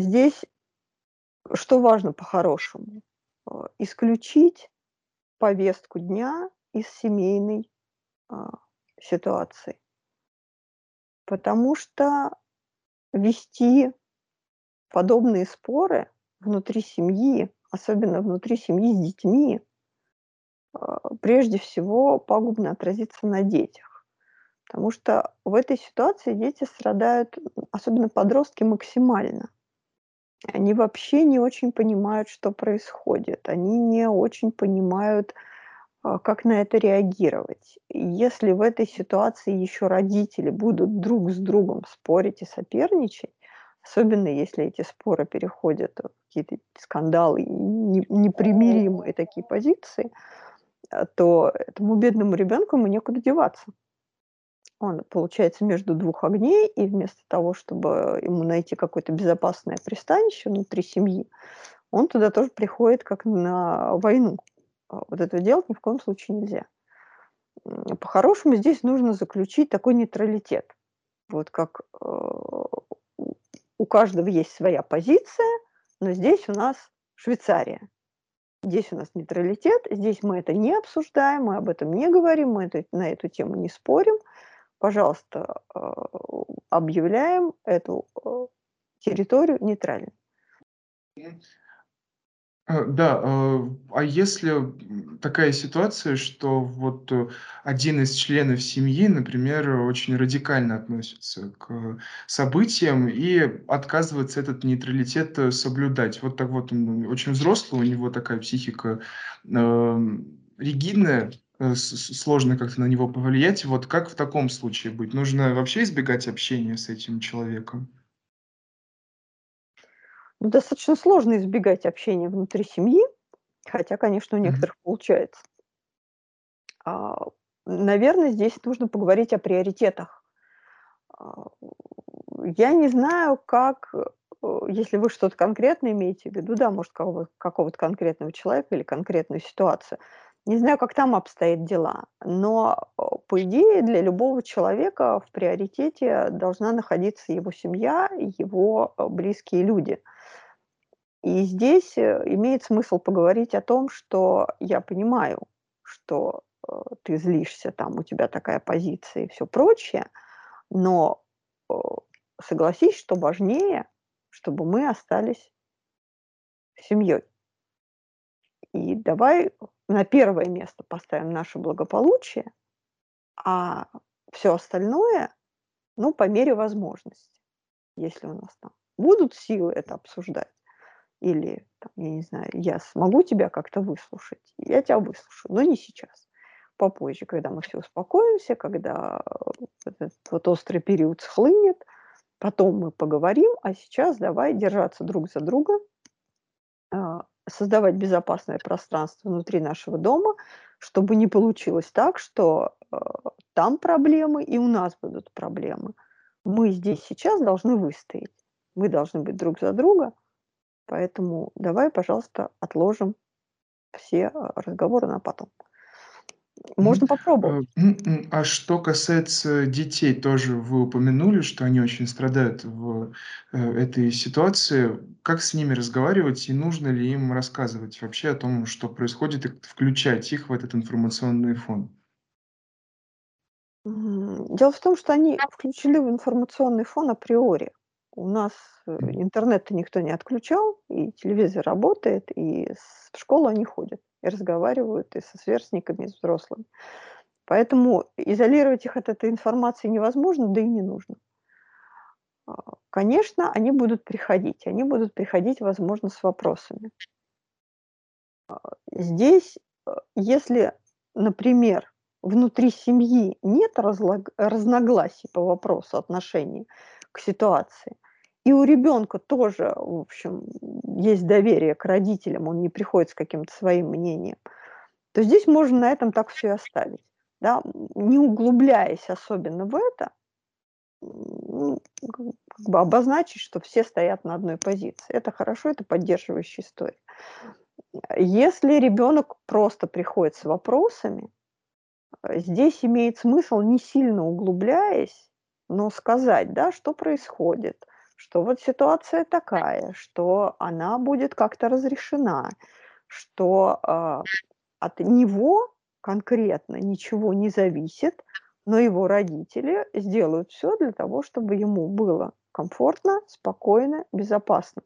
здесь что важно по-хорошему? Э, исключить повестку дня из семейной а, ситуации. Потому что вести подобные споры внутри семьи, особенно внутри семьи с детьми, а, прежде всего пагубно отразится на детях. Потому что в этой ситуации дети страдают, особенно подростки, максимально. Они вообще не очень понимают, что происходит. Они не очень понимают, а, как на это реагировать. если в этой ситуации еще родители будут друг с другом спорить и соперничать, особенно если эти споры переходят в какие-то скандалы и непримиримые такие позиции, а, то этому бедному ребенку ему некуда деваться. Он, получается, между двух огней, и вместо того, чтобы ему найти какое-то безопасное пристанище внутри семьи, он туда тоже приходит как на войну. А, вот это делать ни в коем случае нельзя. По-хорошему здесь нужно заключить такой нейтралитет. Вот как э, у каждого есть своя позиция, но здесь у нас Швейцария. Здесь у нас нейтралитет, здесь мы это не обсуждаем, мы об этом не говорим, мы это, на эту тему не спорим. Пожалуйста, э, объявляем эту э, территорию нейтральной. Э, да, э, а если такая ситуация, что вот э, один из членов семьи, например, очень радикально относится к событиям и отказывается этот нейтралитет соблюдать. Вот так вот он очень взрослый, у него такая психика эм, ригидная, сложно как-то на него повлиять. Вот как в таком случае быть? Нужно вообще избегать общения с этим человеком? Ну, достаточно сложно избегать общения внутри семьи, хотя, конечно, у некоторых mm-hmm. получается. А, наверное, здесь нужно поговорить о приоритетах. А, я не знаю, как, э, если вы что-то конкретное имеете в виду, да, может, какого- какого-то конкретного человека или конкретную ситуацию. Не знаю, как там обстоят дела, но, по идее, для любого человека в приоритете должна находиться его семья, его э, близкие люди – и здесь э, имеет смысл поговорить о том, что я понимаю, что э, ты злишься, там у тебя такая позиция и все прочее, но согласись, что важнее, чтобы мы остались семьей. И давай на первое место поставим наше благополучие, а все остальное, ну, по мере возможности, если у нас там будут силы это обсуждать или, там, я не знаю, я смогу тебя как-то выслушать, я тебя выслушаю, но не сейчас. Попозже, когда мы все успокоимся, когда этот вот острый период схлынет, потом мы поговорим, а сейчас давай держаться друг за друга, а, создавать безопасное пространство внутри нашего дома, чтобы не получилось так, что э, там проблемы и у нас будут проблемы. Мы здесь сейчас должны выстоять. Мы должны быть друг за друга, Поэтому давай, пожалуйста, отложим все а, разговоры на потом. Можно попробовать. Э, а что касается детей, тоже вы упомянули, что они очень страдают в э, этой ситуации. Как с ними разговаривать и нужно ли им рассказывать вообще о том, что происходит, и включать их в этот информационный фон? Дело в том, что они включены в информационный фон априори. У нас э, интернет никто не отключал, и телевизор работает, и в школу они ходят, и разговаривают и со сверстниками, и с взрослыми. Поэтому изолировать их от этой информации невозможно, да и не нужно. А, конечно, они будут приходить. Они будут приходить, возможно, с вопросами. А, здесь, э, если, например, внутри семьи нет разногласий по вопросу отношений к ситуации, и у ребенка тоже, в общем, есть доверие к родителям, он не приходит с каким-то своим мнением, то здесь можно на этом так все и оставить. Да? Не углубляясь особенно в это, как бы обозначить, что все стоят на одной позиции. Это хорошо, это поддерживающая история. Если ребенок просто приходит с вопросами, здесь имеет смысл, не сильно углубляясь, но сказать, да, что происходит, что вот ситуация такая, что она будет как-то разрешена, что, а, от него конкретно ничего не зависит, но его родители сделают все для того, чтобы ему было комфортно, спокойно, безопасно.